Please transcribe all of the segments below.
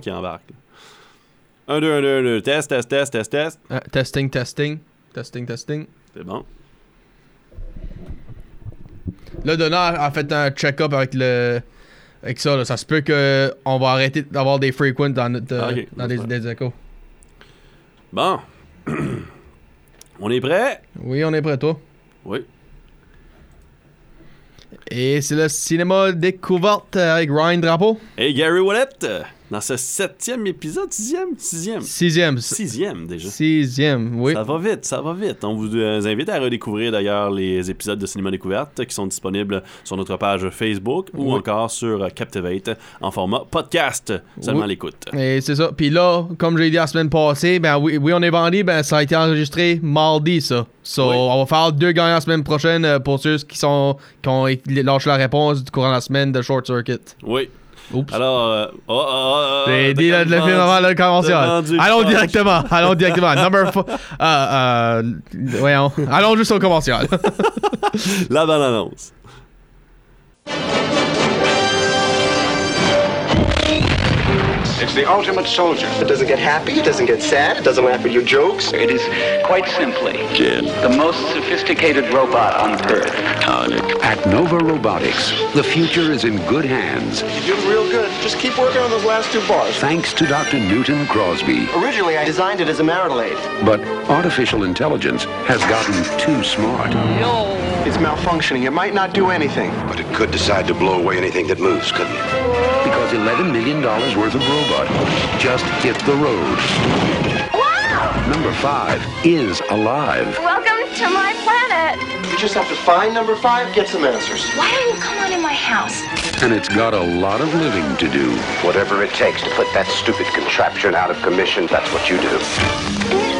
qui embarque. 1, 2, 1, 2, 1, 2. Test, test, test, test, test. Ah, testing, testing. Testing, testing. C'est bon. Là, Donna a fait un check-up avec le. Avec ça, là. ça se peut qu'on va arrêter d'avoir des frequents dans, notre, euh, dans des, des échos. Bon. On est prêt? Oui, on est prêt, toi. Oui. Et c'est le cinéma découverte avec Ryan Drapeau. Et Gary Wallet, euh, dans ce septième épisode, sixième? Sixième. Sixième. Sixième déjà. Sixième, oui. Ça va vite, ça va vite. On vous euh, invite à redécouvrir d'ailleurs les épisodes de Cinéma Découverte qui sont disponibles sur notre page Facebook ou encore sur Captivate en format podcast, seulement Oui. à l'écoute. Et c'est ça. Puis là, comme j'ai dit la semaine passée, ben oui, oui, on est vendu, ben ça a été enregistré mardi, ça. So, Oui. on va faire deux gagnants la semaine prochaine euh, pour ceux qui sont qui ont lâché la réponse du courant de la semaine de Short Circuit. Oui. Oups. Alors, euh, oh, oh, oh, oh, dit le, le film avant le conventionnel. Allons punch. directement. Allons directement. Number four. Euh, euh, voyons. Allons juste au conventionnel. La bonne annonce. It's the ultimate soldier. It doesn't get happy, it doesn't get sad, it doesn't laugh at your jokes. It is quite simply the most sophisticated robot on Earth. At Nova Robotics, the future is in good hands You're doing real good. Just keep working on those last two bars. thanks to Dr. Newton Crosby. Originally, I designed it as a marital aid. But artificial intelligence has gotten too smart. It's malfunctioning. It might not do anything. But it could decide to blow away anything that moves, couldn't it? Because $11 million worth of robot just hit the road. Wow! Number five is alive. Welcome to my planet. You just have to find number five, get some answers. Why don't you come on in my house? And it's got a lot of living to do. Whatever it takes to put that stupid contraption out of commission, that's what you do.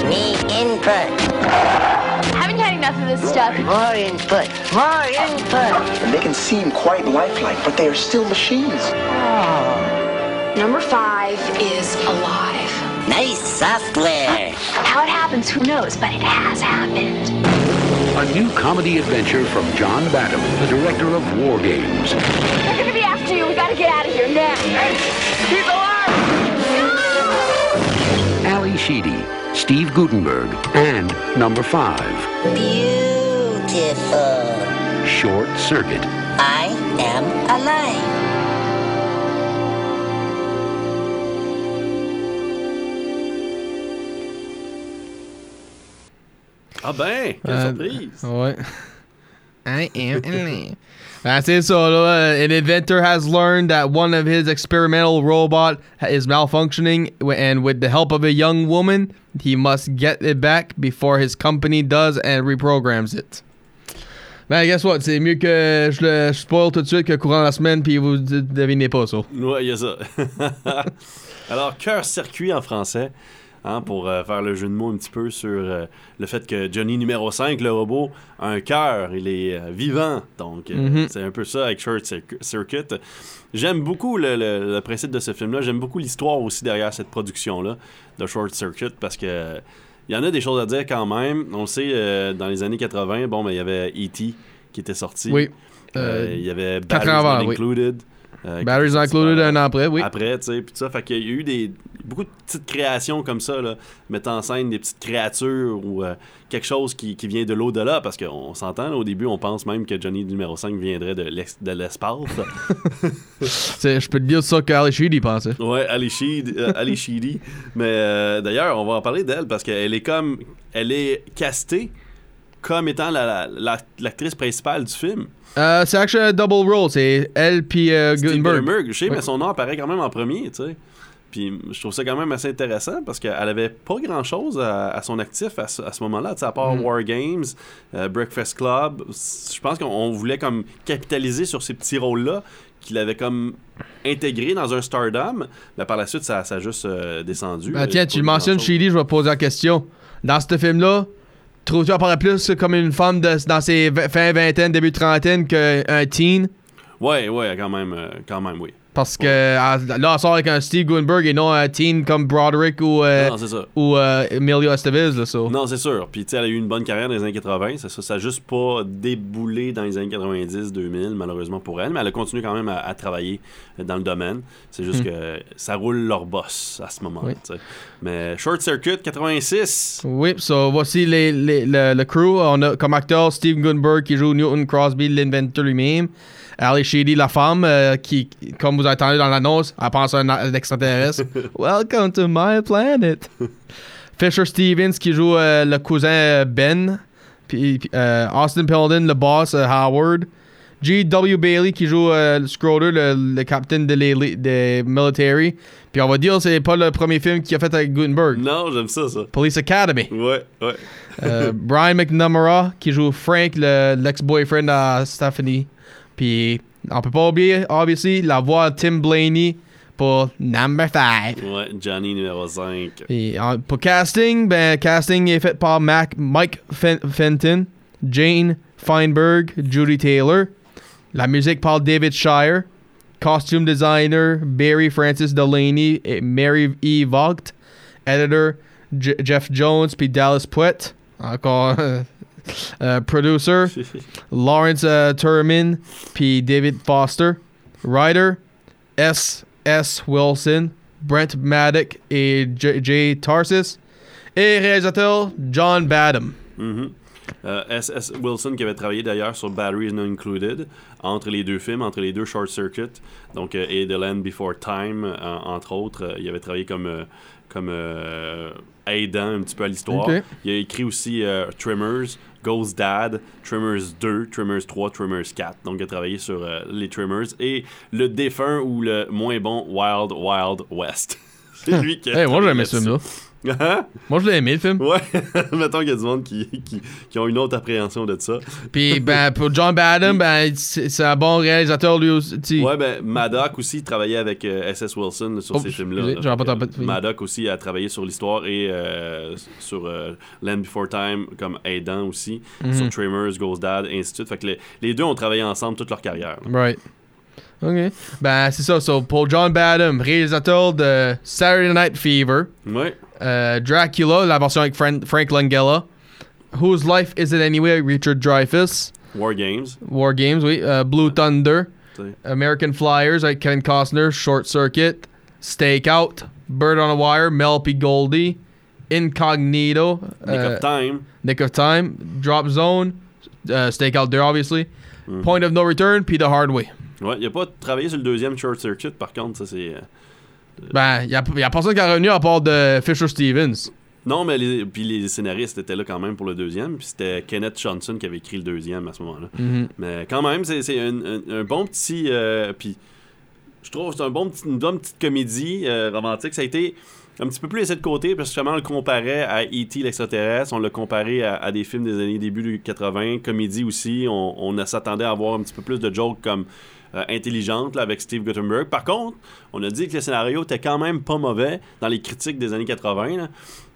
Need input. Haven't you had enough of this stuff? More input. More input. And they can seem quite lifelike, but they are still machines. Oh. Number five is alive. Nice software. How it happens, who knows, but it has happened. A new comedy adventure from John Badham, the director of War Games. They're gonna be after you. We gotta get out of here now. He's alive! Ali Sheedy, Steve Gutenberg, and number five, Beautiful. Short Circuit. I am alive. Ah ben, quelle Euh, surprise. Ouais. I am alive. Ben, c'est ça, là. An inventor has learned that one of his experimental robot is malfunctioning, and with the help of a young woman, he must get it back before his company does and reprograms it. Ben, guess what? C'est mieux que je le spoil tout de suite que courant la semaine, puis vous devinez pas ça. Ouais, il y a ça. Alors, cœur-circuit en français, hein, pour euh, faire le jeu de mots un petit peu sur euh, le fait que Johnny numéro 5, le robot, a un cœur, il est euh, vivant. Donc, Mhm. c'est un peu ça avec Short Circu- Circuit. J'aime beaucoup le, le- le principe de ce film-là. J'aime beaucoup l'histoire aussi derrière cette production-là de Short Circuit parce que. il y en a des choses à dire quand même. On le sait, dans les années 80, bon, ben, il y avait E.T. qui était sorti. Oui. Il y avait Not oui. Included. Euh, Batteries sorti Included un an après, oui. après, tu sais, puis tout ça. Fait qu'il y a eu des, beaucoup de petites créations comme ça, là, mettant en scène des petites créatures ou euh, quelque chose qui, qui vient de l'au-delà, parce qu'on s'entend, au début, on pense même que Johnny numéro 5 viendrait de l'espace. Je peux te dire ça qu'Ali Sheedy pensait. ouais, Ali Sheedy. euh, Ali Sheedy. Mais euh, d'ailleurs, on va en parler d'elle, parce qu'elle est comme... Elle est castée comme étant la- la- la- l'actrice principale du film. Euh, c'est actually un double role. C'est elle puis euh, Gutenberg. Je sais, mais son nom apparaît quand même en premier, tu sais. Puis je trouve ça quand même assez intéressant parce qu'elle avait pas grand chose à, à son actif à ce, moment-là, tu sais, à part Mm. War Games, euh, Breakfast Club. Je pense qu'on voulait comme capitaliser sur ces petits rôles-là qu'il avait comme intégré dans un stardom, mais par la suite, ça, ça a juste euh, descendu. Ben, Euh, tiens, tu mentionnes. Sheedy, je vais poser la question. Dans ce film-là, trouves-tu apparaît plus comme une femme de- dans ses v- fin vingtaine, début trentaine qu'un teen? Ouais, ouais, quand même, euh, quand même, oui. Parce que là, on sort avec un Steve Gutenberg et non un teen comme Broderick ou, euh, Non, ou euh, Emilio Estevez. Là, so. Non, c'est sûr. Puis, tu sais, elle a eu une bonne carrière dans les années 80. Ça, ça, a juste pas déboulé dans les années 90-2000, malheureusement pour elle. Mais elle a continué quand même à, à travailler dans le domaine. C'est juste Hmm. que ça roule leur boss à ce moment-là. Oui. Mais Short Circuit 86. Oui, so voici les, les- le, le crew. On a comme acteur Steve Gutenberg qui joue Newton Crosby, l'inventeur lui-même. Ali Sheedy, la femme, euh, qui, comme vous avez entendu dans l'annonce, elle pense à un, un extraterrestre. Welcome to my planet. Fisher Stevens qui joue euh, le cousin euh, Ben. Puis euh, Austin Peldon, le boss Howard. G.W. Bailey qui joue euh, Scroder, le, le capitaine de l'élite- des military. Puis on va dire, c'est pas le premier film qu'il a fait avec Gutenberg. Non, j'aime ça, ça. Police Academy. Ouais, ouais. Euh, Brian McNamara qui joue Frank, le- l'ex-boyfriend à Stephanie. Puis on peut pas oublier, obviously, la voix de Tim Blaney pour Number 5. Ouais, Johnny numéro 5. Et en- pour casting, ben casting est fait par Mac, Mike Fen- Fenton, Jane Feinberg, Judy Taylor. La musique par David Shire. Costume designer Barry Francis Delaney et Mary E. Vogt. Editor J- Jeff Jones puis Dallas Puett. Encore euh, producer Lawrence euh, Turman puis David Foster. Writer S. S. Wilson, Brent Maddock et J. J. Tarsis. Et réalisateur John Badham. Mhm. Euh, S.S. Wilson qui avait travaillé d'ailleurs sur Batteries Not Included entre les deux films, entre les deux Short Circuit, donc euh, et The Land Before Time, euh, entre autres. Euh, il avait travaillé comme, comme aidant un petit peu à l'histoire. Il a écrit aussi Trimmers, Ghost Dad, Trimmers 2, Trimmers 3, Trimmers 4. Donc il a travaillé sur euh, les Trimmers et le défunt ou le moins bon Wild Wild West. C'est lui qui a Hey, moi j'ai travaillé aimé ce film-là. Moi je l'ai aimé le film. Ouais, mettons qu'il y a du monde qui, qui, qui ont une autre appréhension de ça. Puis ben, pour John Badham, ben, c'est un bon réalisateur lui aussi. Ouais, ben, Maddock aussi travaillait avec euh, S.S. Wilson là, sur Oh, ces films-là. oui. Maddock aussi a travaillé sur l'histoire et euh, sur euh, Land Before Time comme aidant aussi, Mhm. sur Tremors, Ghost Dad, et ainsi de suite. Fait que les, les deux ont travaillé ensemble toute leur carrière. Right. Ok. Ben, c'est ça. So, pour John Badham, réalisateur de Saturday Night Fever, Ouais. euh, Dracula, la version avec Fran- Frank Langella, Whose Life Is It Anyway, Richard Dreyfuss, War Games. War Games, oui, euh, Blue Thunder. American Flyers avec Kevin Costner, Short Circuit, Stakeout, Bird on a Wire, Mel P. Goldie, Incognito, Nick euh, of Time. Nick of Time, Drop Zone, uh, Stakeout there obviously, Mm. Point of No Return, puis The Hard Way. Ouais, il a pas travaillé sur le deuxième Short Circuit, par contre, ça c'est. euh, Ben, il y a, y a personne qui est revenu à part de Fisher Stevens. Non, mais les, puis les scénaristes étaient là quand même pour le deuxième. Puis c'était Kenneth Johnson qui avait écrit le deuxième à ce moment-là. Mhm. Mais quand même, c'est un, un- un bon petit. euh, puis je trouve que c'est un bon petit, une bonne petite comédie euh, romantique. Ça a été un petit peu plus laissé de côté parce que justement, on le comparait à E.T. l'extraterrestre. On l'a comparé à, à des films des années début du 80. Comédie aussi. On, on a- s'attendait à avoir un petit peu plus de jokes comme. Euh, intelligente là, avec Steve Guttenberg. Par contre, on a dit que le scénario était quand même pas mauvais dans les critiques des années 80, là.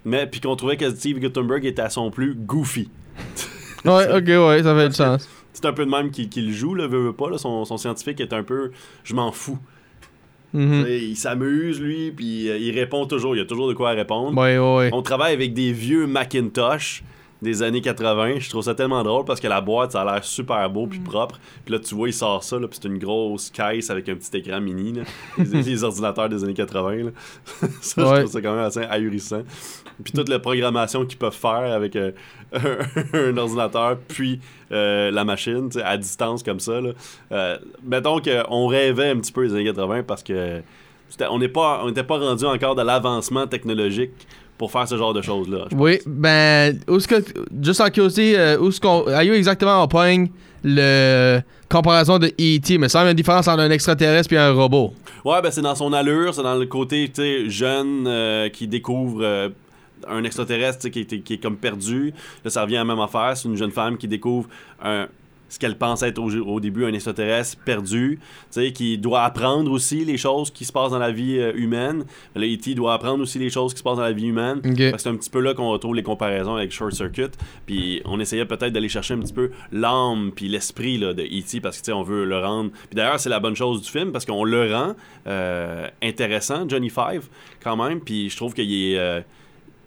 mais puis qu'on trouvait que Steve Guttenberg était à son plus goofy. Ouais, ok, ouais, ça fait du sens. C'est un peu de même qu'il qu'il joue, là, veut, veut pas. là. Son, son scientifique est un peu. Je m'en fous. Mhm. Il s'amuse, lui, puis euh, il répond toujours. Il y a toujours de quoi répondre. Ouais, ouais, ouais. On travaille avec des vieux Macintosh des années 80. Je trouve ça tellement drôle parce que la boîte, ça a l'air super beau puis propre. Puis là, tu vois, il sort ça, là, puis c'est une grosse caisse avec un petit écran mini. Là. Les, les ordinateurs des années 80. là. ça, je trouve ça quand même assez ahurissant. Puis toute la programmation qu'ils peuvent faire avec euh, un ordinateur, puis euh, la machine, à distance comme ça. Là. Euh, mettons qu'on rêvait un petit peu des années 80 parce que on n'est pas on n'était pas rendu encore de l'avancement technologique pour faire ce genre de choses là. Oui, ben, où est-ce que, juste en curiosité, euh, où est-ce qu'on, à où exactement on pogne le comparaison de E.T., mais ça a une différence entre un extraterrestre et un robot. Ouais, ben c'est dans son allure, c'est dans le côté tu sais, jeune euh, qui découvre euh, un extraterrestre qui, est- qui est comme perdu. Là, ça revient à la même affaire. C'est une jeune femme qui découvre un ce qu'elle pense être au, au début un extraterrestre perdu, qui doit apprendre aussi les choses qui se passent dans la vie euh, humaine. Là, E.T. doit apprendre aussi les choses qui se passent dans la vie humaine. Ok. Fait que C'est un petit peu là qu'on retrouve les comparaisons avec Short Circuit. Puis on essayait peut-être d'aller chercher un petit peu l'âme puis l'esprit de E.T. parce que tu sais, on veut le rendre. Puis d'ailleurs, c'est la bonne chose du film parce qu'on le rend euh, intéressant, Johnny Five, quand même. Puis je trouve qu'il est.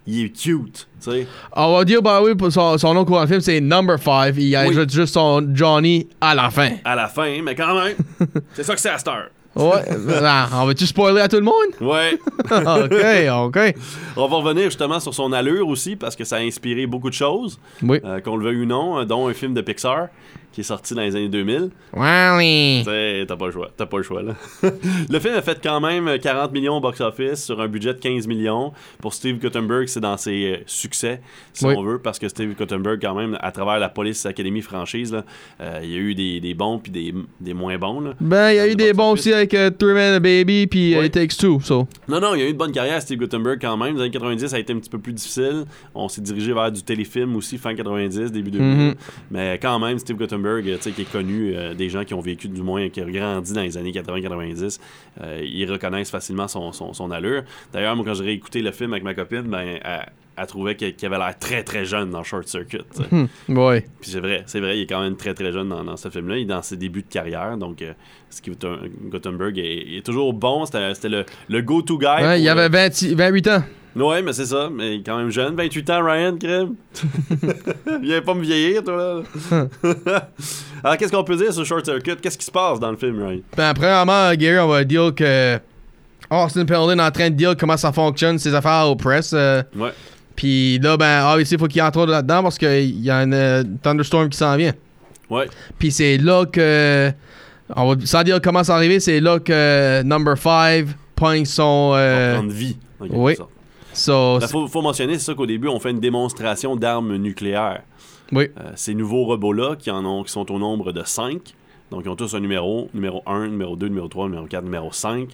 il est cute, tu sais. On va dire, bah oui, son, son nom courant le film, c'est Number 5. Il Oui. ajoute juste son Johnny à la fin. À la fin, mais quand même, c'est ça que c'est à Star. Ouais. Ah, on va-tu spoiler à tout le monde? Ouais. ok, ok. On va revenir justement sur son allure aussi parce que ça a inspiré beaucoup de choses, Oui. euh, qu'on le veuille ou non, euh, dont un film de Pixar qui est sorti dans les années 2000. Wally. T'sais, T'as pas le choix. T'as pas le choix, là. le film a fait quand même 40 millions au box-office sur un budget de 15 millions. Pour Steve Guttenberg, c'est dans ses euh, succès, si Oui. on veut, parce que Steve Guttenberg, quand même, à travers la Police Academy franchise, là, euh, il y a eu des, des bons puis des, des moins bons. Là. Ben, il y a eu des bons aussi avec euh, Three Men a Baby, puis euh, Oui. It Takes Two, so. Non, non, il y a eu une bonne carrière, Steve Guttenberg, quand même. Les années 90, ça a été un petit peu plus difficile. On s'est dirigé vers du téléfilm aussi, fin 90, début 2000. Mhm. Mais quand même, Steve Guttenberg, euh, qui est connu euh, des gens qui ont vécu, du moins, qui ont grandi dans les années 80-90, euh, ils reconnaissent facilement son, son, son allure. D'ailleurs, moi, quand j'ai réécouté le film avec ma copine, ben, elle, elle trouvait qu'il avait l'air très, très jeune dans Short Circuit. Hmm, ouais. Puis c'est vrai, c'est vrai, il est quand même très très jeune dans, dans ce film-là. Il est dans ses débuts de carrière, donc euh, Steve Guttenberg est, est toujours bon. C'était le, le go-to guy. Ouais, il avait 20 28 ans. Ouais, mais c'est ça, mais il est quand même jeune. 28 ans, Ryan, crème. Viens pas me vieillir, toi, là. Alors, qu'est-ce qu'on peut dire sur Short Circuit? Qu'est-ce qui se passe dans le film, Ryan? Ben, premièrement, Gary, on va dire que Austin Pendleton est en train de dire comment ça fonctionne, ses affaires au press. euh, Ouais. Puis là, ben, obviously, il faut qu'il entre là-dedans parce qu'il y a une euh, thunderstorm qui s'en vient. Ouais. Puis c'est là que. On va, sans dire comment c'est arrivé, c'est là que Number 5 pogne son. euh, Prendre vie. oui. sorte. so- Ben, faut, faut mentionner, c'est ça qu'au début, on fait une démonstration d'armes nucléaires. oui. Euh, ces nouveaux robots-là, qui, en ont, qui sont au nombre de 5, donc ils ont tous un numéro, numéro 1, numéro 2, numéro 3, numéro 4, numéro 5,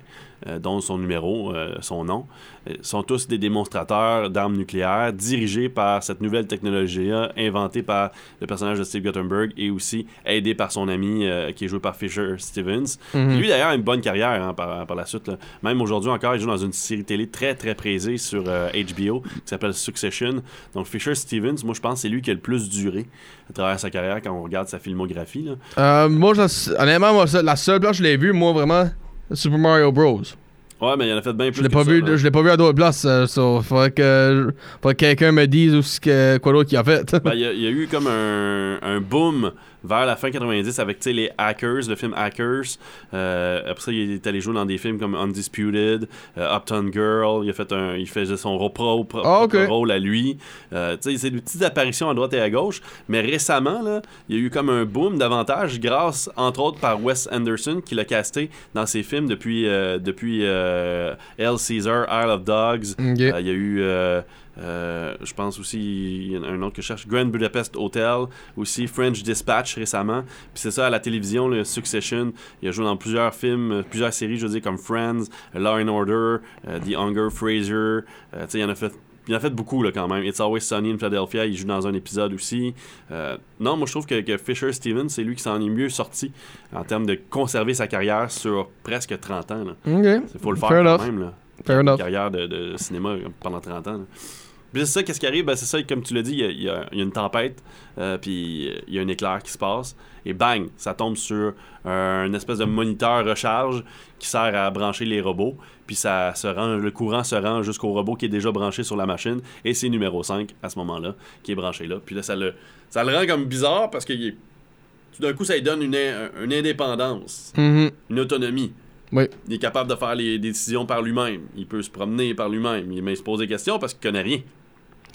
euh, dont son numéro, euh, son nom, euh, sont tous des démonstrateurs d'armes nucléaires dirigés par cette nouvelle technologie-là, inventée par le personnage de Steve Guttenberg et aussi aidé par son ami euh, qui est joué par Fisher Stevens. Mhm. Lui, d'ailleurs, a une bonne carrière hein, par, par la suite. là. Même aujourd'hui encore, il joue dans une série télé très, très prisée sur HBO qui s'appelle Succession. Donc, Fisher Stevens, moi, je pense que c'est lui qui a le plus duré à travers sa carrière quand on regarde sa filmographie. là. Moi, je- honnêtement, moi, la seule place que je l'ai vu, moi, vraiment, Super Mario Bros. Ouais, mais il en a fait bien plus Je l'ai pas ça, vu, je l'ai pas vu à d'autres places. Euh, so, faudrait que, faudrait que quelqu'un me dise que, quoi d'autre qu'il a fait. Ben, Il y, a- il y a eu comme un, un boom vers la fin 90 avec les Hackers, le film Hackers. Euh, après ça, il est allé jouer dans des films comme Undisputed, euh, Uptown Girl. Il, a fait un, il faisait son ro- pro- pro- Ah, ok. propre rôle à lui. Euh, c'est des petites apparitions à droite et à gauche. Mais récemment, là, il y a eu comme un boom davantage grâce, entre autres, par Wes Anderson qui l'a casté dans ses films depuis, euh, depuis euh, L. Caesar, Isle of Dogs. Il y a eu, euh, euh, je pense aussi, il y en a un autre que je cherche, Grand Budapest Hotel, aussi French Dispatch récemment. Puis c'est ça, à la télévision, le Succession, il a joué dans plusieurs films, euh, plusieurs séries, je veux dire, comme Friends, Law and Order, euh, The Hunger, Fraser. Euh, tu sais, il en a fait. Il en a fait beaucoup là, quand même. It's Always Sunny in Philadelphia, il joue dans un épisode aussi. Euh, non, moi je trouve que, que Fisher Stevens, c'est lui qui s'en est mieux sorti en termes de conserver sa carrière sur presque 30 ans. Il faut le faire Fair quand enough. même. Là. Fair Une carrière de, de cinéma pendant 30 ans. là. Puis c'est ça, qu'est-ce qui arrive? Ben, c'est ça, comme tu l'as dit, il y a- y, y une tempête, euh, puis euh, il y a un éclair qui se passe, et bang, ça tombe sur un, une espèce de moniteur recharge qui sert à brancher les robots, puis ça se rend, le courant se rend jusqu'au robot qui est déjà branché sur la machine, et c'est numéro 5 à ce moment-là, qui est branché là. Puis là, ça le, ça le rend comme bizarre parce que tout d'un coup, ça lui donne une, in- une indépendance, Mhm. une autonomie. Oui. Il est capable de faire les décisions par lui-même. Il peut se promener par lui-même. Il se pose des questions parce qu'il connaît rien.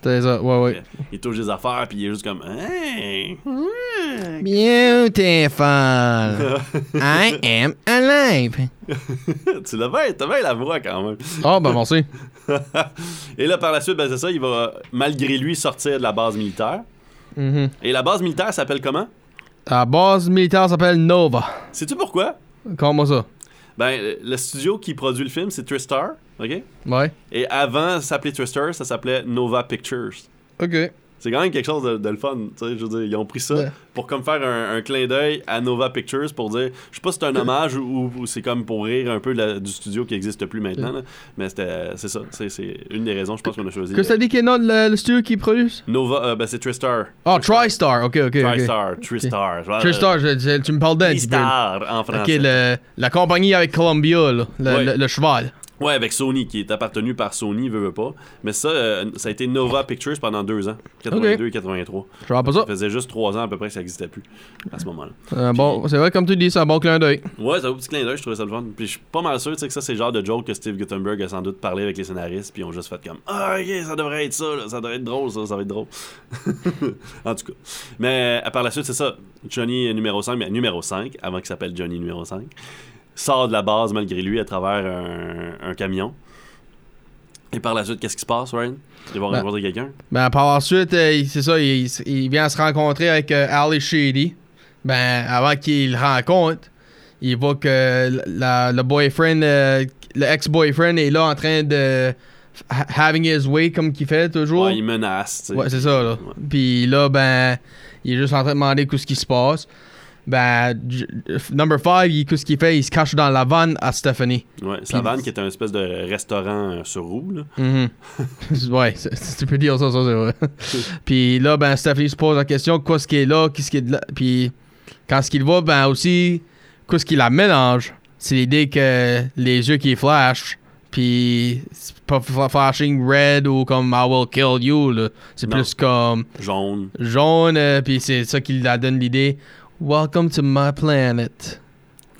C'est ça, ouais, ouais. Il touche des affaires puis il est juste comme Hey! Beautiful. I am alive. tu l'as bien, t'as bien la voix quand même. Oh, ben merci. Et là, par la suite, ben, c'est ça, il va malgré lui sortir de la base militaire. Mhm. Et la base militaire s'appelle comment? La base militaire s'appelle Nova. Sais-tu pourquoi? Comment ça? Ben, euh, le studio qui produit le film, c'est Tristar, ok? Ouais. Et avant, ça s'appelait Tristar, ça s'appelait Nova Pictures. Ok. C'est quand même quelque chose de, de le fun. tu sais, Je veux dire, ils ont pris ça Ouais. pour comme faire un, un clin d'œil à Nova Pictures pour dire, je sais pas si c'est un hommage ou, ou c'est comme pour rire un peu la- du studio qui existe plus maintenant, là. mais c'était, c'est ça. C'est, une des raisons, je pense qu'on a choisi. Que ça dit qu'il est non le, le studio qui produit? Nova, euh, ben c'est TriStar. Oh, TriStar. Ok, ok. TriStar, TriStar. voilà. TriStar, tu me parles d'un. TriStar en Ok, français. le, la compagnie avec Columbia, là, le cheval. Ouais, avec Sony, qui est appartenu par Sony, veut, veut pas. Mais ça, euh, ça a été Nova Pictures pendant deux ans, 82 et 83. Je vois pas ça. Ça faisait juste trois ans à peu près que ça n'existait plus à ce moment-là. Euh, bon, c'est vrai, comme tu dis, c'est un bon clin d'œil. Ouais, c'est un petit clin d'œil, je trouvais ça le fun. Puis je suis pas mal sûr tu sais, que ça, c'est le genre de joke que Steve Guttenberg a sans doute parlé avec les scénaristes, puis ils ont juste fait comme Ah, ok, ça devrait être ça, là, ça devrait être drôle, ça, ça va être drôle. en tout cas. Mais euh, par la suite, c'est ça. Johnny numéro 5, mais numéro 5, avant qu'il s'appelle Johnny numéro 5, sort de la base malgré lui à travers un, un camion. Et par la suite, qu'est-ce qui se passe, Ryan? Il va Ben, rencontrer quelqu'un? Ben, par la suite, euh, c'est ça, il, il vient se rencontrer avec euh, Ali Shady. Ben, avant qu'il le rencontre, il voit que la- le boyfriend, euh, le ex-boyfriend est là en train de ha- having his way comme qu'il fait toujours. Ouais, il menace, tu sais. Ouais, c'est ça, là. Puis là, ben, il est juste en train de demander qu'est-ce qui se passe. Ben, J- number 5, qu'est-ce qu'il fait? Il se cache dans la vanne à Stephanie. Ouais, Savane, Puis- qui est un espèce de restaurant euh, sur roue, là. Mhm. ouais, tu peux dire ça, ça, c'est vrai. puis là, ben, Stephanie se pose la question, qu'est-ce qui est là, qu'est-ce qui est là? Puis quand ce qu'il voit, ben aussi, qu'est-ce qui la mélange, c'est l'idée que les yeux qui flashent, puis c'est pas fla- flashing red ou comme I will kill you, là. C'est plus comme Jaune. jaune, euh, puis c'est ça qui la donne l'idée. Welcome to my planet.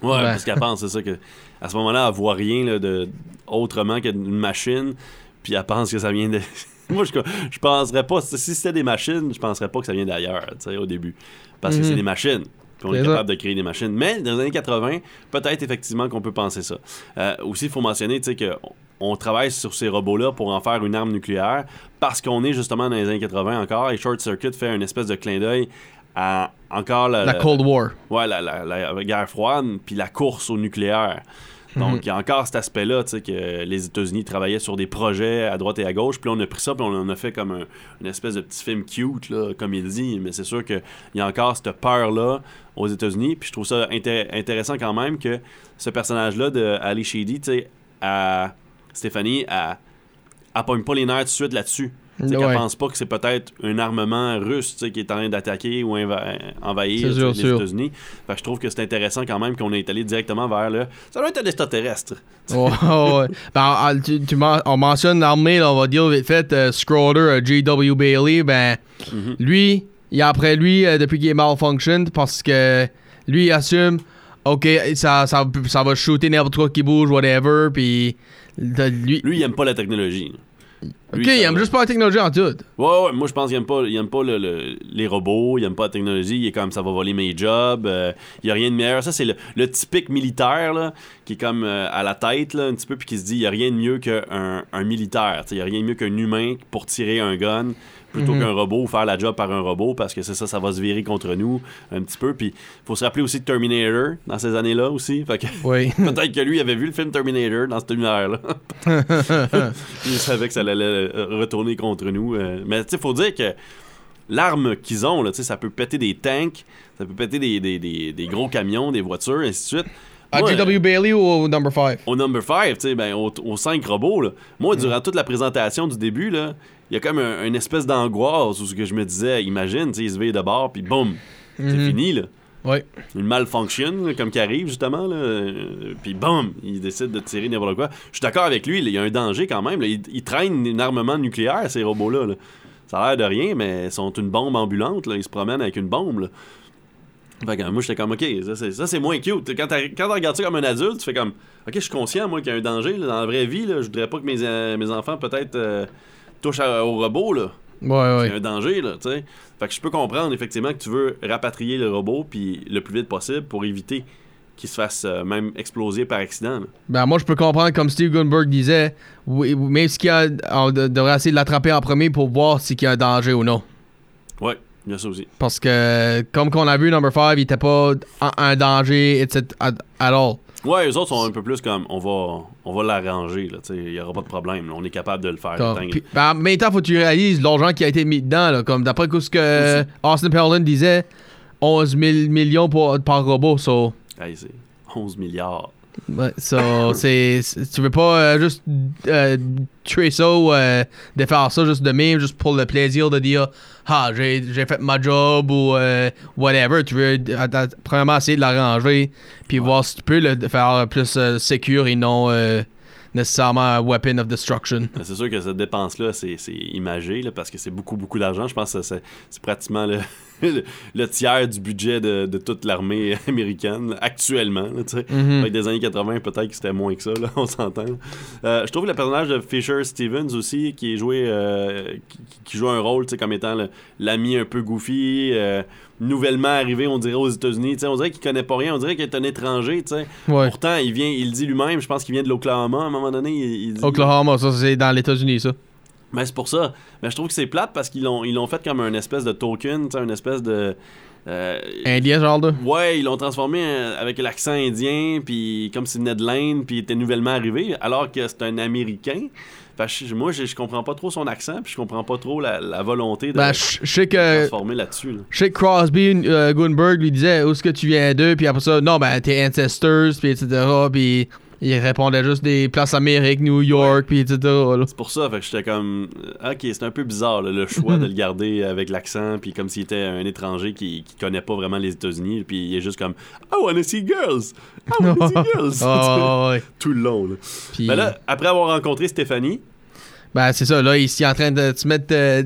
Ouais, Ben. parce qu'elle pense, c'est ça, que à ce moment-là, elle voit rien là, de, autrement qu'une machine, puis elle pense que ça vient de. Moi, je, je penserais pas, si c'était des machines, je penserais pas que ça vient d'ailleurs, tu sais, au début. Parce que c'est des machines. Puis on est, ça. capable de créer des machines. Mais dans les années 80, peut-être effectivement qu'on peut penser ça. Euh, aussi, il faut mentionner, tu sais, qu'on on travaille sur ces robots-là pour en faire une arme nucléaire parce qu'on est justement dans les années 80 encore et Short Circuit fait une espèce de clin d'œil à encore la, La Cold War. Ouais, la, la- la guerre froide, puis la course au nucléaire. Donc, il y a encore cet aspect-là, tu sais, que les États-Unis travaillaient sur des projets à droite et à gauche, puis on a pris ça, puis on en a fait comme un- une espèce de petit film cute, là, comme il dit, mais c'est sûr qu'il y a encore cette peur-là aux États-Unis, puis je trouve ça inté- intéressant quand même que ce personnage-là de Ali Shady, tu sais, à Stéphanie, elle, elle pogne pas les nerfs tout de suite là-dessus. Sais, Ouais. qu'elle pense pas que c'est peut-être un armement russe qui est en train d'attaquer ou envahir sûr, les. États-Unis. Je trouve que c'est intéressant quand même qu'on est allé directement vers le. Ça doit être un extraterrestre. Ouais. Ben, tu, tu on mentionne l'armée, on va dire vite fait, euh, Scroder, euh, J.W. Bailey, ben, Mhm. lui, il est après lui euh, depuis qu'il est malfunctioned parce que lui, il assume, ok, ça, ça, ça va shooter n'importe quoi qui bouge, whatever, puis lui, Lui, il aime pas la technologie. Ok, il aime juste pas la technologie en tout. Ouais, ouais, moi je pense qu'il aime pas, il aime pas le- le- les robots, il aime pas la technologie, il est comme ça va voler mes jobs, euh, il y a rien de meilleur. Ça, c'est le, le typique militaire là, qui est comme euh, à la tête là, un petit peu, puis qui se dit il y a rien de mieux qu'un un militaire. Il y a rien de mieux qu'un humain pour tirer un gun plutôt Mhm. qu'un robot ou faire la job par un robot parce que c'est ça, ça va se virer contre nous un petit peu. Puis faut se rappeler aussi de Terminator dans ces années-là aussi. Fait que Oui. peut-être que lui avait vu le film Terminator dans cette univers-là. il savait que ça allait retourner contre nous. euh. Mais tu faut dire que l'arme qu'ils ont, là, ça peut péter des tanks, ça peut péter des, des- des- des gros camions, des voitures, et ainsi de suite. À Moi, J.W. Bailey ou au number 5? au number 5, tu sais, ben, aux, aux cinq robots, là, moi, durant toute la présentation du début, là, il y a comme un- une espèce d'angoisse où ce que je me disais, imagine, tu sais, il se veille de bord, puis boum, c'est Mhm. fini, là. Ouais. Une malfunction, là, comme qui arrive, justement, là, puis boum, il décide de tirer n'importe quoi. Je suis d'accord avec lui, là, il y a un danger quand même. là. Il, il traîne un armement nucléaire, ces robots-là. là. Ça a l'air de rien, mais ils sont une bombe ambulante, là. ils se promènent avec une bombe. Là. Fait que, moi, j'étais comme, OK, ça c'est, moins cute. Quand tu regardes ça comme un adulte, tu fais comme, OK, je suis conscient, moi, qu'il y a un danger. là. Dans la vraie vie, là, je voudrais pas que mes, euh, mes enfants, peut-être, euh, touchent à- au robot. Là. Ouais, Il y a ouais. un danger, là, tu sais. Fait que je peux comprendre, effectivement, que tu veux rapatrier le robot, puis le plus vite possible, pour éviter qu'il se fasse euh, même exploser par accident. là. Ben, moi, je peux comprendre, comme Steve Gunberg disait, oui, même ce qu'il y a, on de- devrait essayer de l'attraper en premier pour voir s'il y a un danger ou non. Ouais, il y a ça aussi. Parce que, comme qu'on a vu, number 5, il était pas un danger, etc. all. Ouais, eux autres sont un peu plus comme on va, on va l'arranger, là, il y aura pas de problème, là, on est capable de le faire. Puis- ben, en même temps, faut que tu réalises l'argent qui a été mis dedans. Là, comme d'après ce que Austin Perlin disait, 11 000 millions pour, par robot. So, Hey, c'est 11 milliards. Ouais, so, c'est, tu veux pas euh, juste euh, tuer ça ou euh, de faire ça juste de même, juste pour le plaisir de dire Ah, j'ai, j'ai fait ma job ou euh, whatever. Tu veux, premièrement, essayer de l'arranger, puis voir si tu peux le faire plus secure et non nécessairement un weapon of destruction. Mais C'est sûr que cette dépense-là, c'est imagé, là, parce que c'est beaucoup, beaucoup d'argent. Je pense que c'est pratiquement le, le, le tiers du budget de, de toute l'armée américaine, actuellement. là. Mhm. Avec des années 80, peut-être que c'était moins que ça, là, on s'entend. Euh, je trouve le personnage de Fisher Stevens aussi, qui est joué, euh, qui, qui joue un rôle comme étant l'ami un peu goofy, euh, nouvellement arrivé, on dirait, aux États-Unis. On dirait qu'il connaît pas rien, on dirait qu'il est un étranger. Ouais. Pourtant, il vient, il dit lui-même, je pense qu'il vient de l'Oklahoma à un moment donné. Il, il dit, Oklahoma, ça c'est dans les États-Unis, ça. mais c'est pour ça. Mais je trouve que c'est plate parce qu'ils l'ont ils l'ont fait comme un espèce de token, une espèce de. euh, Indien, genre de. Ouais, ils l'ont transformé euh, avec l'accent indien, puis comme si Ned Land, puis il était nouvellement arrivé, alors que c'est un Américain. Que moi, je, comprends pas trop son accent, puis je comprends pas trop la, la volonté de Ben, je je sais que. transformer là-dessus. là. Je sais que Crosby euh, Gunberg lui disait où est-ce que tu viens d'eux, puis après ça, non, ben tes ancestors, puis etc. Puis il répondait juste des places Amérique, New York, puis etc. C'est pour ça, fait que j'étais comme. euh, Ok, c'est un peu bizarre, là, le choix de le garder avec l'accent, puis comme s'il était un étranger qui, qui connaît pas vraiment les États-Unis, puis il est juste comme I wanna see girls! I wanna see girls! Ah, ouais. Tout le long, là. Mais là, après avoir rencontré Stéphanie, ben c'est ça, là, il est en train de se mettre euh,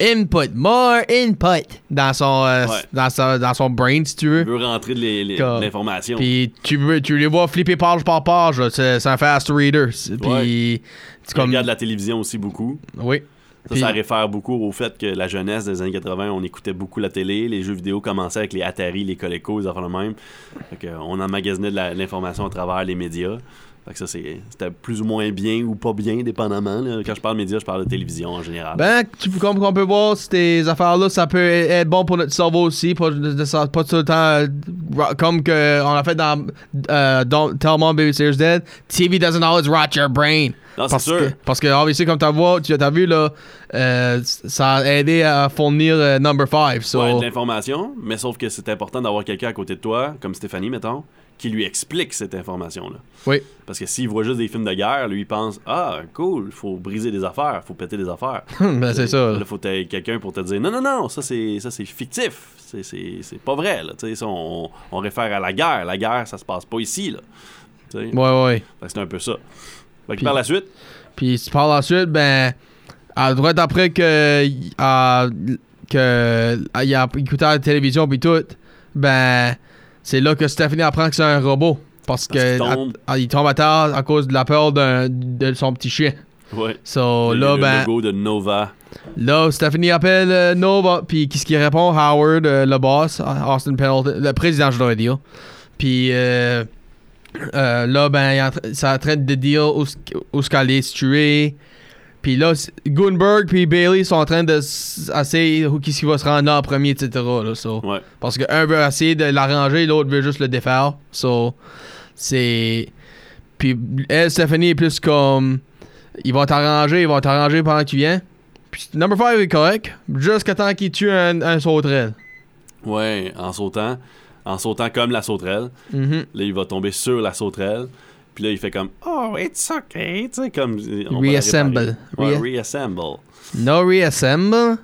input, more input dans son, euh, Ouais. dans, sa- dans son brain, si tu veux. il veut rentrer de l'information. Puis tu, tu les vois flipper page par page, c'est un fast reader. Puis Il comme. regarde la télévision aussi beaucoup. Oui. Ça, réfère beaucoup au fait que la jeunesse des années 80, on écoutait beaucoup la télé, les jeux vidéo commençaient avec les Atari, les Coleco, les affaires de même. Fait que, on emmagasinait de l'information à travers les médias. Fait que ça, c'était plus ou moins bien ou pas bien, dépendamment. là. Quand je parle médias, je parle de télévision en général. Ben, tu, comme on peut voir, ces affaires-là, ça peut être bon pour notre cerveau aussi, pas, de- de- pas tout le temps euh, comme que on a fait dans euh, Don't Tell Mom Babysitter's Dead. TV doesn't always rot your brain. Non, c'est parce sûr. Que, parce que, obviously, comme tu vois, tu as vu, là, euh, ça a aidé à fournir euh, Number 5. So, Ouais, de l'information, mais sauf que c'est important d'avoir quelqu'un à côté de toi, comme Stéphanie, mettons, qui lui explique cette information-là. oui. Parce que s'il voit juste des films de guerre, lui, il pense Ah, cool, faut briser des affaires, faut péter des affaires. ben, c'est ça. Là, faut que quelqu'un pour te dire Non, non, non, ça c'est, ça, c'est fictif. C'est, c'est, c'est pas vrai. Là. Ça, on, on réfère à la guerre. La guerre, ça se passe pas ici. Là. Sais? Ouais, c'est un peu ça. Fait que par la suite, Puis tu parles ensuite, ben, à droite après que, euh, que euh, il a écouté la télévision puis tout, ben, c'est là que Stephanie apprend que c'est un robot. Parce, Parce que qu'il tombe. à- il tombe à terre à cause de la peur d'un- de son petit chien. ouais. So le, là, le ben, logo de Nova. là, Stephanie appelle euh, Nova, puis qu'est-ce qu'il répond? Howard, euh, le boss, Austin Pendleton, le président, je dois dire. Puis euh, là, ben, il est en tra- ça en train de dire où, où ce qu'elle est située. Puis là, Gunberg puis Bailey sont en train de essayer qui va se rendre là en premier, etc. Là, so. Ouais. Parce que un veut essayer de l'arranger, l'autre veut juste le défaire. So, c'est. Puis elle, Stephanie, est plus comme. Ils vont t'arranger, ils vont t'arranger pendant que tu viens. Puis number 5 est correct, jusqu'à temps qu'il tue un, un sauterelle. Ouais, en sautant. En sautant comme la sauterelle. Mhm. Là, il va tomber sur la sauterelle. Puis là, il fait comme Oh, it's okay. Tu sais, comme. on la Reassemble. Ouais, reassemble. No reassemble?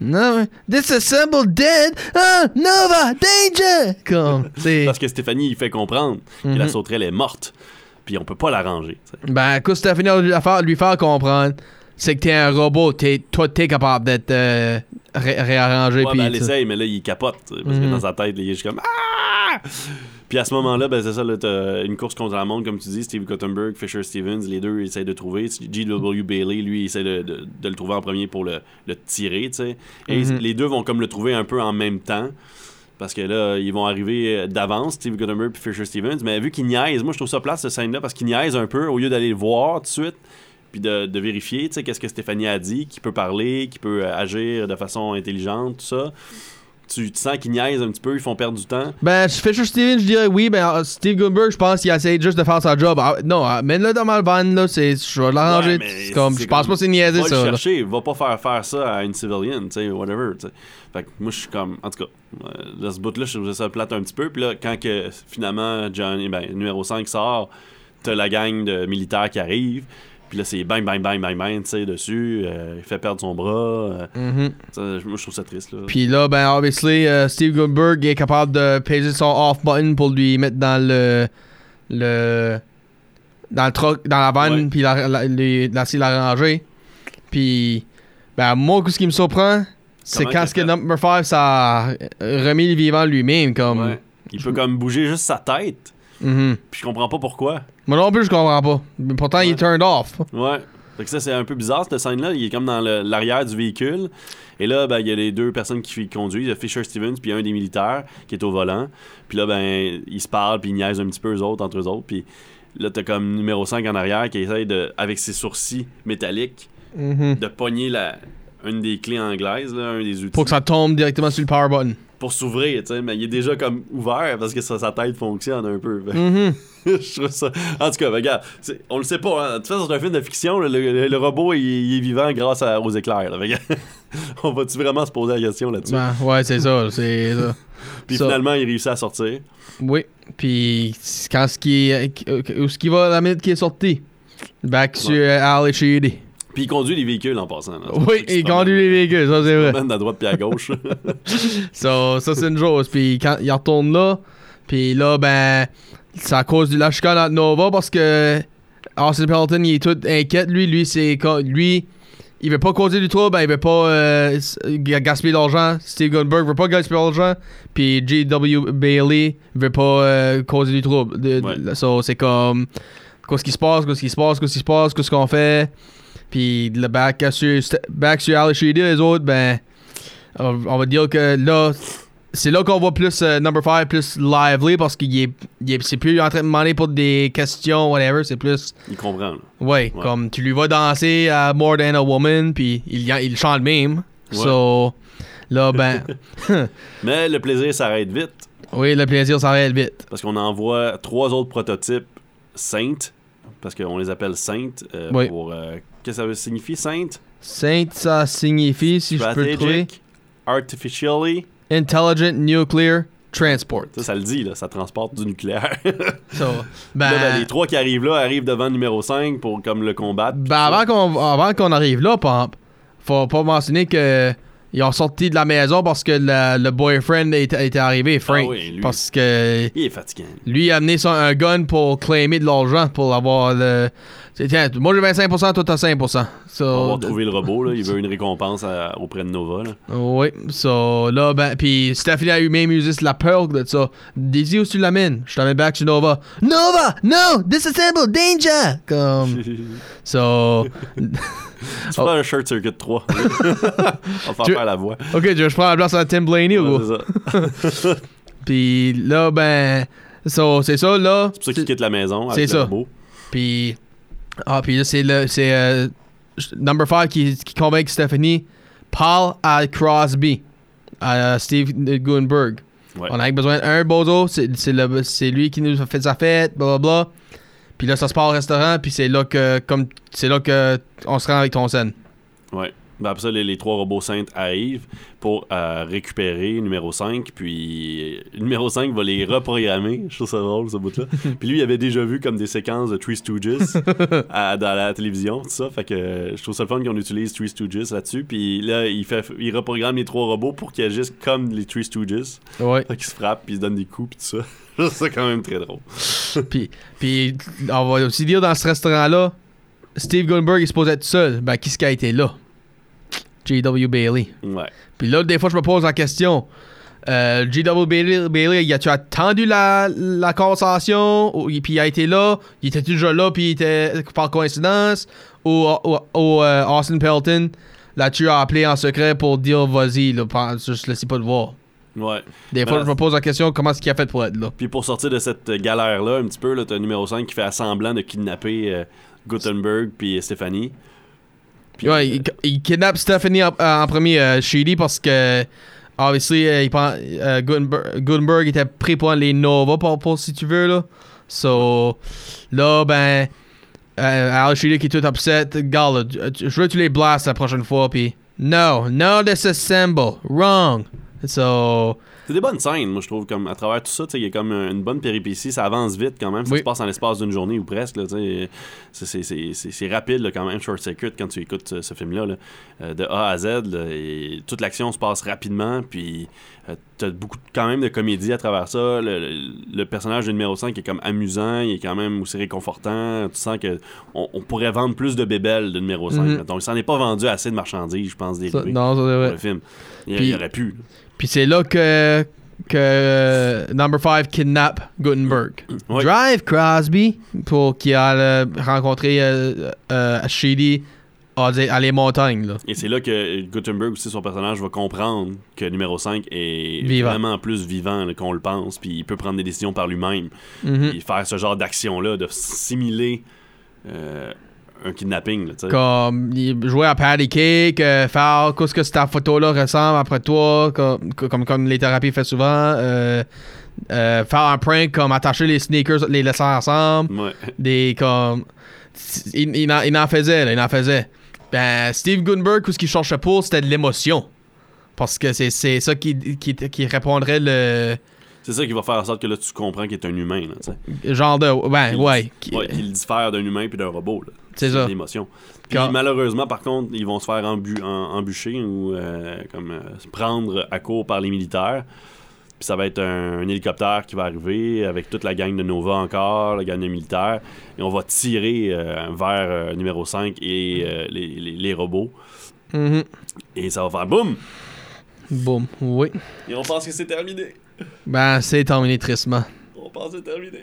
No. Disassemble dead? Ah, Nova, danger! Comme. Parce que Stéphanie, il fait comprendre que Mhm. la sauterelle est morte. Puis on peut pas l'arranger. tu sais. Ben, écoute, Stephanie a lui faire, lui faire comprendre, c'est que t'es un robot, t'es, toi, t'es capable d'être euh, ré- réarrangé. Ouais, ben, elle tout. essaye, mais là, il capote. Parce que Mhm. dans sa tête, il est juste comme Ah! Puis à ce moment-là, ben, c'est ça, là, t'as une course contre la montre, comme tu dis. Steve Guttenberg, Fisher Stevens, les deux essayent de trouver. G.W. Bailey, lui, il essaie de, de- de le trouver en premier pour le, le tirer, tu sais. Et Mhm. les deux vont comme le trouver un peu en même temps. Parce que là, ils vont arriver euh, d'avance, Steve Guttenberg et Fisher Stevens. Mais vu qu'ils niaisent, moi, je trouve ça place, cette scène-là, parce qu'ils niaisent un peu au lieu d'aller le voir tout de suite puis de, de vérifier, tu sais, qu'est-ce que Stéphanie a dit, qui peut parler, qui peut euh, agir de façon intelligente, tout ça. Tu, sens qu'ils niaisent un petit peu, ils font perdre du temps? Ben, Fisher Stevens, je dirais oui, mais euh, Steve Goldberg, je pense qu'il essaie juste de faire sa job. Ah, non, ah, mets-le dans ma vanne, là, c'est, je vais l'arranger. Ouais, comme, je pense pas que c'est niaisé, va ça. le là. chercher, va pas faire faire ça à une civilian, tu sais, whatever, tu sais. Fait que moi, je suis comme, en tout cas, euh, là, ce bout-là, je trouvais ça plate un petit peu. Puis là, quand que, finalement, Johnny, ben, numéro 5 sort, t'as la gang de militaires qui arrive. Puis là, c'est bang, bang, bang, bang, bang, tu sais, dessus. euh, il fait perdre son bras. euh, Mhm. ça, moi, je trouve ça triste, là. Puis là, ben, obviously, euh, Steve Goldberg est capable de peser son off button pour lui mettre dans le. le dans le truck, dans la vanne, puis la, la, les- la, ranger. Puis, ben, moi, ce qui me surprend, c'est quand ce que? Number 5 ça a remis le vivant lui-même. Comme, Ouais. Il peut comme bouger juste sa tête. Mhm. Puis je comprends pas pourquoi. Moi non plus, je comprends pas. Mais pourtant, il est turned off. Ouais. Fait que ça, c'est un peu bizarre, cette scène-là. Il est comme dans l'arrière du véhicule. Et là, ben, il y a les deux personnes qui conduisent. Il y a Fisher Stevens, puis un des militaires qui est au volant. Puis là, ben, ils se parlent, puis ils niaisent un petit peu eux autres, entre eux autres. Puis là, t'as comme numéro 5 en arrière qui essaye, de, avec ses sourcils métalliques, Mhm. de pogner la, une des clés anglaises, là, un des outils. Pour que ça tombe directement sur le power button. Pour s'ouvrir, tu sais. Mais il est déjà comme ouvert parce que sa, sa tête fonctionne un peu. Mhm. je trouve ça. En tout cas, ben, regarde, on le sait pas. Hein. De toute façon, c'est un film de fiction. Le, le- le robot, il, il est vivant grâce à- aux éclairs. là. On va-tu vraiment se poser la question là-dessus? Ben, ouais, c'est ça. C'est ça. Puis ça. finalement, il réussit à sortir. Oui. Puis quand ce qui est, où ce qui va la minute qui est sorti, back sur euh, Al Sheedy. Puis il conduit les véhicules en passant. là. Oui, il conduit les véhicules, ça c'est vrai. Même à droite puis à gauche. So, ça c'est une chose. Puis quand il retourne là, puis là ben c'est à cause de la chicane entre Nova parce que Austin Pelton il est tout inquiète lui, lui c'est lui il veut pas causer du trouble, ben, il veut pas euh, gaspiller d'argent. Steve Goldberg veut pas gaspiller d'argent. Puis J.W. Bailey veut pas euh, causer du trouble. De- de- Ouais. so, c'est comme qu'est-ce qui se passe, qu'est-ce qui se passe, qu'est-ce qui se passe, qu'est-ce qu'on fait? Puis le back sur, back sur Al Sheedy, les autres, ben on, on va dire que là, c'est là qu'on voit plus euh, Number 5 plus lively parce qu'il est, est- c'est plus en train de demander pour des questions, whatever, c'est plus, il comprend. là. ouais, Ouais. comme tu lui vas danser à More Than a Woman, puis il, il chante même. So, là, ben, Mais le plaisir s'arrête vite oui, le plaisir s'arrête vite. parce qu'on envoie trois autres prototypes Sainte, parce qu'on les appelle Sainte. euh, Oui. pour, euh, que ça veut signifier, Sainte? Saint, ça signifie, si je peux le trouver, Artificially. Intelligent Nuclear Transport. Ça, ça le dit, là, ça transporte du nucléaire. So, Là, ben, ben, les trois qui arrivent là arrivent devant le numéro 5 pour comme le combattre. Ben, avant qu'on avant qu'on arrive là, Pomp, faut pas mentionner que ils ont sorti de la maison parce que le, le boyfriend était, était arrivé, Frank. Ah oui, lui. Parce que Il est fatiguant. lui a amené son, un gun pour claimer de l'argent pour avoir le. Tiens, moi j'ai 25%, toi t'as 5%. So, On va trouvé le robot, là. il veut une récompense à- auprès de Nova. Là. Oui, so là, ben, puis Stephanie a eu même usé la peur de ça. Dis où tu l'amènes? Je t'amène back to Nova. Nova! No! Disassemble! Danger! Comme. So. Tu feras un Shirt Circuit 3. On va faire la voix. Ok, tu veux que je prends la place à Tim Blaney ou quoi? c'est ça. Puis là, ben. so, c'est ça, là. C'est pour ça qu'il quitte la maison. C'est ça. Puis. Ah, puis là, c'est le. C'est. euh, number 5 qui, qui convainc Stephanie. Parle à Crosby. À Steve Gutenberg. Ouais. On a besoin d'un bozo. C'est lui qui nous a fait sa fête, blablabla. Puis là, ça se part au restaurant. Puis c'est là que. Comme. C'est là que. On se rend avec ton scène. Ouais. Ben après ça, les, les trois robots saintes arrivent pour euh, récupérer numéro 5. Puis euh, numéro 5 va les reprogrammer. Je trouve ça drôle, ce bout-là. puis lui, il avait déjà vu comme des séquences de Three Stooges à- dans la télévision, tout ça. Fait que euh, je trouve ça le fun qu'on utilise Three Stooges là-dessus. Puis là, il, fait, il reprogramme les trois robots pour qu'ils agissent comme les Three Stooges. Ouais. Fait qu'ils se frappent, puis ils se donnent des coups, puis tout ça. Ça quand même très drôle. puis, puis, on va aussi dire dans ce restaurant-là, Steve Gutenberg est supposé être seul. Ben, qui ce qui a été là? J.W. Bailey. Ouais. Puis là, des fois, je me pose la question. Euh, J.W. Bailey, Bailey, y a-tu attendu la, la conversation? Ou, puis il a été là? Il était déjà là, puis il était par coïncidence? Ou, ou, ou, euh, Austin Pelton, l'as-tu appelé en secret pour dire vas-y, là, pas- juste laissez pas le voir? Ouais. Des fois, Ben, je me pose la question comment est-ce qu'il a fait pour être là? Puis pour sortir de cette galère-là, un petit peu, là, t'as le numéro 5 qui fait semblant de kidnapper euh, Gutenberg puis Stéphanie. Il, il kidnappe Stephanie en, premier, euh, Sheedy, parce que obviously, euh, il euh, Gutenberg, était pris pour les Nova, pour, pour- si tu veux, là. So, là, ben, euh, Al Sheedy qui est tout upset, gars, je veux que tu les blastes la prochaine fois, puis no, no disassemble, wrong. So, C'est des bonnes scènes, moi, je trouve, comme à travers tout ça, il y a comme une bonne péripétie, ça avance vite quand même, ça Oui. se passe en l'espace d'une journée ou presque. C'est- rapide, là, quand même, Short Circuit, quand tu écoutes ce, ce film-là, là, euh, de A à Z, là, et toute l'action se passe rapidement, puis euh, t'as beaucoup, quand même, de comédie à travers ça, le, le- le personnage de numéro 5 est comme amusant, il est quand même aussi réconfortant, tu sens que on, on pourrait vendre plus de bébelles de numéro 5, Mhm. donc il s'en est pas vendu assez de marchandises, je pense, dérivées non, ça, pour le film. Il, Puis- il aurait pu. Puis c'est là que, que Number 5 kidnappe Gutenberg. Drive Crosby pour qu'il aille rencontrer euh, euh, Sheedy à, à les montagnes. Là. Et c'est là que Gutenberg aussi, son personnage, va comprendre que numéro 5 est Vivant. vraiment plus vivant qu'on le pense, puis il peut prendre des décisions par lui-même. Mhm. Et faire ce genre d'action-là, de simuler euh, un kidnapping. là. Comme jouait à Patty Cake, euh, faire qu'est-ce que cette photo-là ressemble après toi, comme, comme, comme les thérapies fait souvent. euh, euh, faire un prank comme attacher les sneakers, les laisser ensemble. Ouais. des comme il, il en, il en faisait là, il en faisait ben Steve Gutenberg tout ce qu'il cherchait pour c'était de l'émotion parce que c'est, ça qui, qui, qui répondrait le C'est ça qui va faire en sorte que là, tu comprends qu'il est un humain. Là, genre de ben ouais, qui- ouais, qu'il diffère d'un humain puis d'un robot. C'est ça. l'émotion. Puis Quand- malheureusement, par contre, ils vont se faire embu- en- embûcher ou euh, comme euh, se prendre à court par les militaires. Puis ça va être un, un hélicoptère qui va arriver avec toute la gang de Nova encore, la gang de militaires. Et on va tirer euh, vers euh, numéro 5 et euh, les, les- les robots. Mhm. Et ça va faire boum! boum oui Et on pense que c'est terminé. ben c'est terminé tristement On pense que c'est terminé.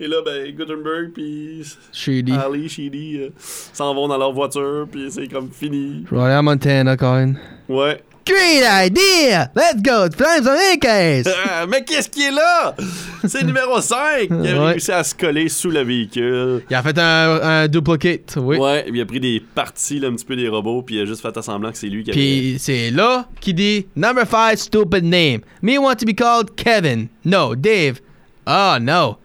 Et là, ben, Gutenberg puis Shady Ali, Sheedy s'en vont dans leur voiture, puis c'est comme fini. je vais aller à Montana Colin Ouais. Great idea let's go climb some acres Ah, mais qu'est-ce qui est là? C'est numéro 5 qui a Ouais. réussi à se coller sous le véhicule. il a fait un, un duplicate oui Ouais, il a pris des parties, là, un petit peu des robots, puis il a juste fait semblant que c'est lui qui avait... Puis c'est là qu'il dit Number 5 stupid name. Me want to be called Kevin. No, Dave. Oh no.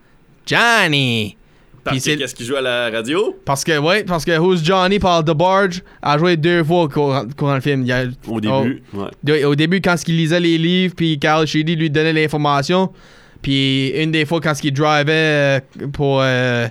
Johnny. Parce que qu'est-ce qu'il joue à la radio? parce que ouais, parce que Who's Johnny par The Barge a joué deux fois courant, courant le film. Il y a- Au début, ouais. de- au début quand il lisait les livres puis Carl Sheedy lui donnait l'information. Puis une des fois quand il drivait euh, pour euh,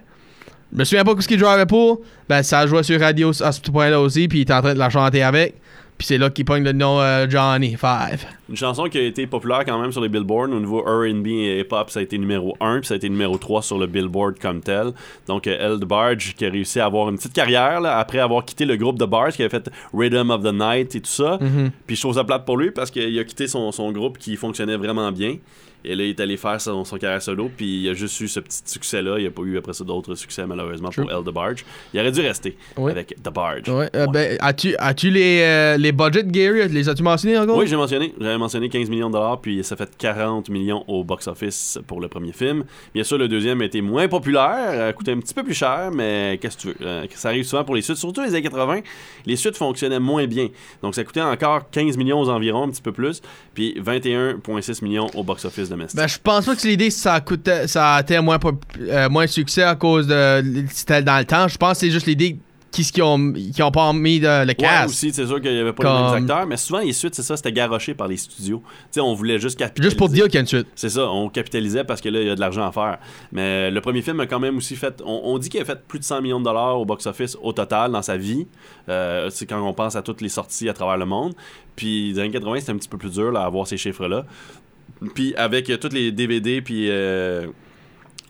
je me souviens pas ce qu'il drivait pour, ben ça jouait sur radio à ce point-là aussi puis il était en train de la chanter avec. Puis c'est là qu'il pogne le nom euh, Johnny 5. Une chanson qui a été populaire quand même sur les billboards. Au niveau R&B et hip-hop, ça a été numéro 1, puis ça a été numéro 3 sur le billboard comme tel. Donc, euh, Elle de Barge, qui a réussi à avoir une petite carrière là, après avoir quitté le groupe de Barge, qui avait fait Rhythm of the Night et tout ça. Puis je trouve ça plate pour lui parce qu'il a quitté son, son groupe qui fonctionnait vraiment bien. Et là, il est allé faire son, son carrière solo, puis il a juste eu ce petit succès-là. Il n'y a pas eu après ça d'autres succès, malheureusement, pour True. Elle de Barge. Il aurait dû rester Oui. avec The Barge. Ouais, euh, ben, as-tu, as-tu les, euh, les budgets, Gary? Les as-tu mentionnés encore? Oui, j'ai mentionné. J'avais mentionné 15 millions de dollars, puis ça fait 40 millions au box-office pour le premier film. Bien sûr, le deuxième a été moins populaire, a coûté un petit peu plus cher, mais qu'est-ce que tu veux? Euh, ça arrive souvent pour les suites, surtout les années 80. Les suites fonctionnaient moins bien. Donc, ça coûtait encore 15 millions aux environs, un petit peu plus, puis 21,6 millions au box-office domestique. Ben, je pense pas que l'idée ça coûtait, ça a été moins, euh, moins de succès à cause de c'était dans le temps. Je pense que c'est juste l'idée qui qui ont, qui ont pas mis de, le Ouais, cast. aussi, c'est sûr qu'il n'y avait pas Comme- les mêmes acteurs, mais souvent les suites, c'est ça, c'était garoché par les studios. Tu sais, on voulait juste capitaliser. Juste pour dire qu'il y a une suite. C'est ça, on capitalisait parce que là, il y a de l'argent à faire. Mais le premier film a quand même aussi fait. On, on dit qu'il a fait plus de 100 millions de dollars au box-office au total dans sa vie. Euh, c'est quand on pense à toutes les sorties à travers le monde. Puis, dans les années 80, c'était un petit peu plus dur là, à avoir ces chiffres-là. Puis, avec euh, tous les DVD, puis. euh,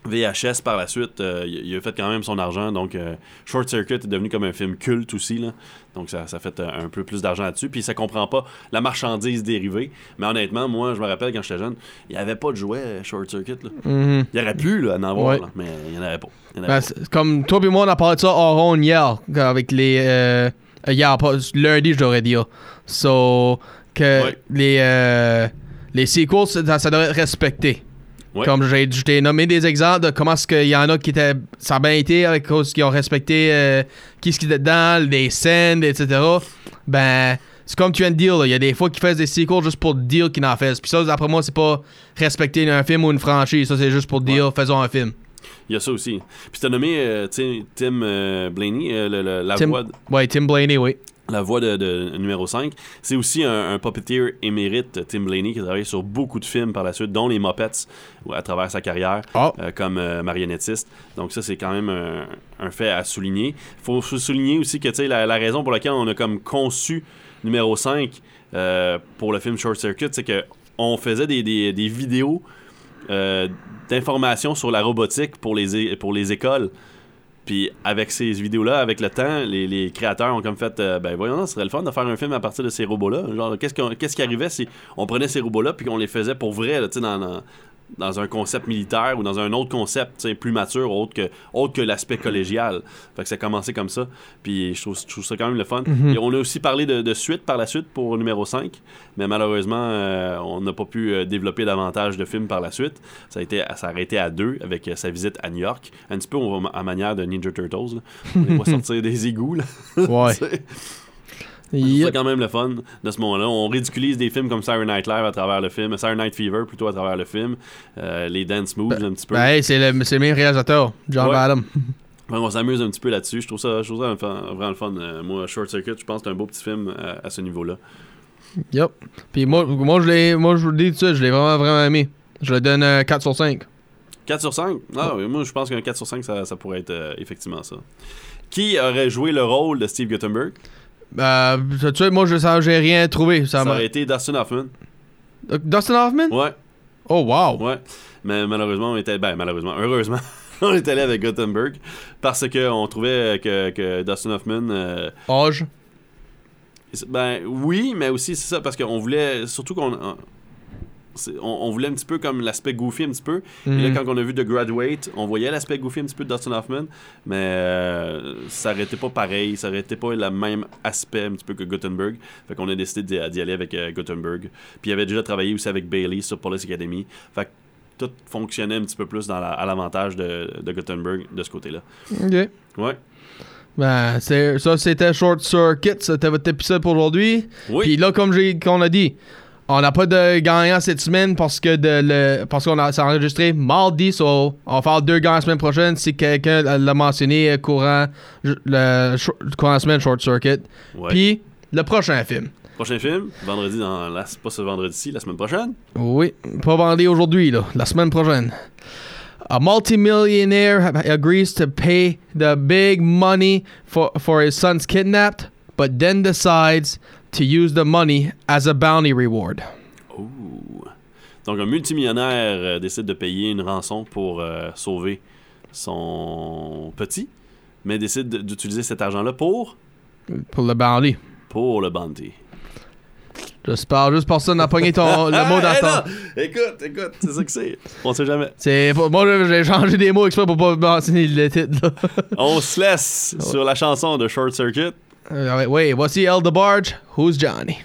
VHS par la suite, euh, il a fait quand même son argent. Donc, euh, Short Circuit est devenu comme un film culte aussi. Là. Donc, ça, ça fait un peu plus d'argent là-dessus. Puis, ça comprend pas la marchandise dérivée. Mais honnêtement, moi, je me rappelle quand j'étais jeune, il n'y avait pas de jouet Short Circuit. Là. Mhm. Il y aurait pu là, en avoir, Ouais. là, mais il n'y en avait pas. En avait Ben, pas. comme toi et moi, on a parlé de ça hors ronde hier, avec les. Hier, pas, lundi, je devrais dire. So, que Ouais. les, les sequels, ça, ça devrait être respecté. Ouais. Comme j'ai je t'ai nommé des exemples de comment est-ce qu'il y en a qui étaient. Ça a bien été avec cause qu'ils ont respecté euh, qui ce qui était dedans, les scènes, etc. Ben, c'est comme tu viens de dire, là, il y a des fois qu'ils font des sequels juste pour dire qu'ils en font. Puis ça, d'après moi, c'est pas respecter un film ou une franchise. Ça, c'est juste pour dire, faisons un film. Il y a ça aussi. Puis t'as nommé euh, Tim euh, Blaney, euh, le- le- la Tim, voix. de- ouais, Tim Blaney, oui. La voix de, de numéro 5. C'est aussi un, un puppeteer émérite, Tim Blaney, qui a travaillé sur beaucoup de films par la suite, dont les Muppets à travers sa carrière, Ah. euh, comme euh, marionnettiste. Donc ça, c'est quand même un, un fait à souligner. Il faut, souligner aussi que la, la raison pour laquelle on a comme conçu numéro 5 euh, pour le film Short Circuit, c'est que on faisait des, des- des vidéos d'informations sur la robotique pour les, pour les écoles. Puis avec ces vidéos-là, avec le temps, les, créateurs ont comme fait euh, ben voyons, ce serait le fun de faire un film à partir de ces robots-là. Genre, qu'est-ce, qu'est-ce qui arrivait si on prenait ces robots-là puis qu'on les faisait pour vrai, là, dans, dans, dans un concept militaire ou dans un autre concept, plus mature, autre que, autre que l'aspect collégial. Fait que ça a commencé comme ça. Puis je trouve, je trouve ça quand même le fun. Et on a aussi parlé de, de suite par la suite pour numéro 5, mais malheureusement, euh, on n'a pas pu euh, développer davantage de films par la suite. Ça a, été, ça a arrêté à deux avec euh, sa visite à New York. Un petit peu on va- à manière de Ninja Turtles. là. On les voit sortir des égouts. Là. Ouais. C'est- Yep. c'est quand même le fun de ce moment-là. On ridiculise des films comme Saturday Night Live à travers le film, Saturday Night Fever plutôt à travers le film, euh, les dance moves un petit peu. Ben, hey, c'est le, le même réalisateur, John Ouais. Badham. Ouais, on s'amuse un petit peu là-dessus. Je trouve ça, je trouve ça vraiment le fun. Euh, moi, Short Circuit, je pense que c'est un beau petit film euh, à ce niveau-là. Yep. Puis moi, moi, je l'ai, moi, je vous le dis tout suite, je l'ai vraiment, vraiment aimé. Je le donne euh, 4 sur 5. 4 sur 5? Ah oui, moi je pense qu'un 4 sur 5, ça, ça pourrait être effectivement ça. Qui aurait joué le rôle de Steve Guttenberg? Euh, de suite, moi, je j'ai rien trouvé. Ça Ça aurait été Dustin Hoffman. Euh, Dustin Hoffman? Ouais, Oh, wow. ouais. Mais malheureusement, on était. Ben, malheureusement, heureusement, on est allé avec Guttenberg parce qu'on trouvait que, que Dustin Hoffman. euh, Âge. Ben oui, mais aussi c'est ça parce qu'on voulait surtout qu'on on, voulait un petit peu comme l'aspect goofy un petit peu. Et là Mhm. quand on a vu The Graduate, on voyait l'aspect goofy un petit peu de Dustin Hoffman, mais euh, ça été pas pareil, ça été pas le même aspect un petit peu que Gutenberg. Fait qu'on a décidé d'y aller avec euh, Gutenberg. Puis il avait déjà travaillé aussi avec Bailey sur Police Academy. Fait que tout fonctionnait un petit peu plus dans la- à l'avantage de, de Gutenberg de ce côté-là. Ok. Ouais. Ben, c'est, ça, c'était Short Circuit. C'était votre épisode pour aujourd'hui. Oui. Puis là, comme j'ai, qu'on a dit, on n'a pas de gagnant cette semaine parce que de le, parce qu'on a c'est enregistré mardi. So, on va faire deux gagnants la semaine prochaine si quelqu'un l'a mentionné euh, courant, le, courant la semaine Short Circuit. Ouais. Puis le prochain film. Prochain film, vendredi dans la, pas ce vendredi-ci, la semaine prochaine. Oui, pas vendredi aujourd'hui, là, la semaine prochaine. A multimillionaire agrees to pay the big money for, for his son's kidnapped, but then decides to use the money as a bounty reward. Donc, un multimillionnaire euh, décide de payer une rançon pour euh, sauver son petit, mais décide de- d'utiliser cet argent-là pour, Pour le bounty. pour le bounty. J'espère juste personne n'a pogné ton, le mot dans Hey, ton. Écoute, écoute, c'est ça que c'est. On sait jamais. C'est, moi, j'ai changé des mots exprès pour pas mentionner le titre. Là. On se laisse sur la chanson de Short Circuit. Euh, ouais, ouais, voici El DeBarge, Who's Johnny?